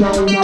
Bye.